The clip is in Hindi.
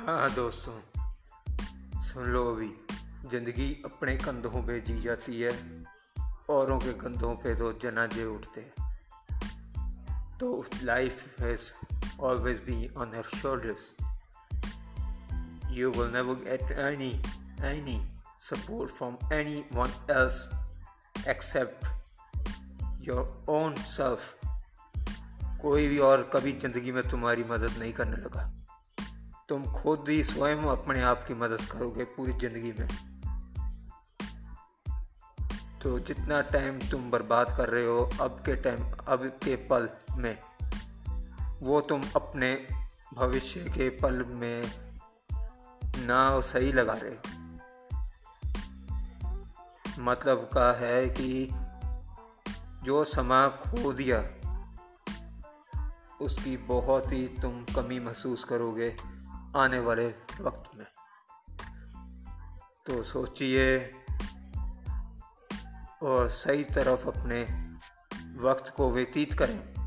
हाँ दोस्तों, सुन लो अभी। ज़िंदगी अपने कंधों पे जी जाती है, औरों के कंधों पे तो जनाजे उठते हैं। तो life has always be on her shoulders you will never get any any support from any one else except your own self कोई भी और कभी ज़िंदगी में तुम्हारी मदद नहीं करने लगा। तुम खुद ही स्वयं अपने आप की मदद करोगे पूरी ज़िंदगी में। तो जितना टाइम तुम बर्बाद कर रहे हो, अब के टाइम अब के पल में, वो तुम अपने भविष्य के पल में ना सही लगा रहे मतलब का है कि जो समा खो दिया, उसकी बहुत ही तुम कमी महसूस करोगे। आने वाले वक्त में। तो सोचिए और सही तरफ़ अपने वक्त को व्यतीत करें।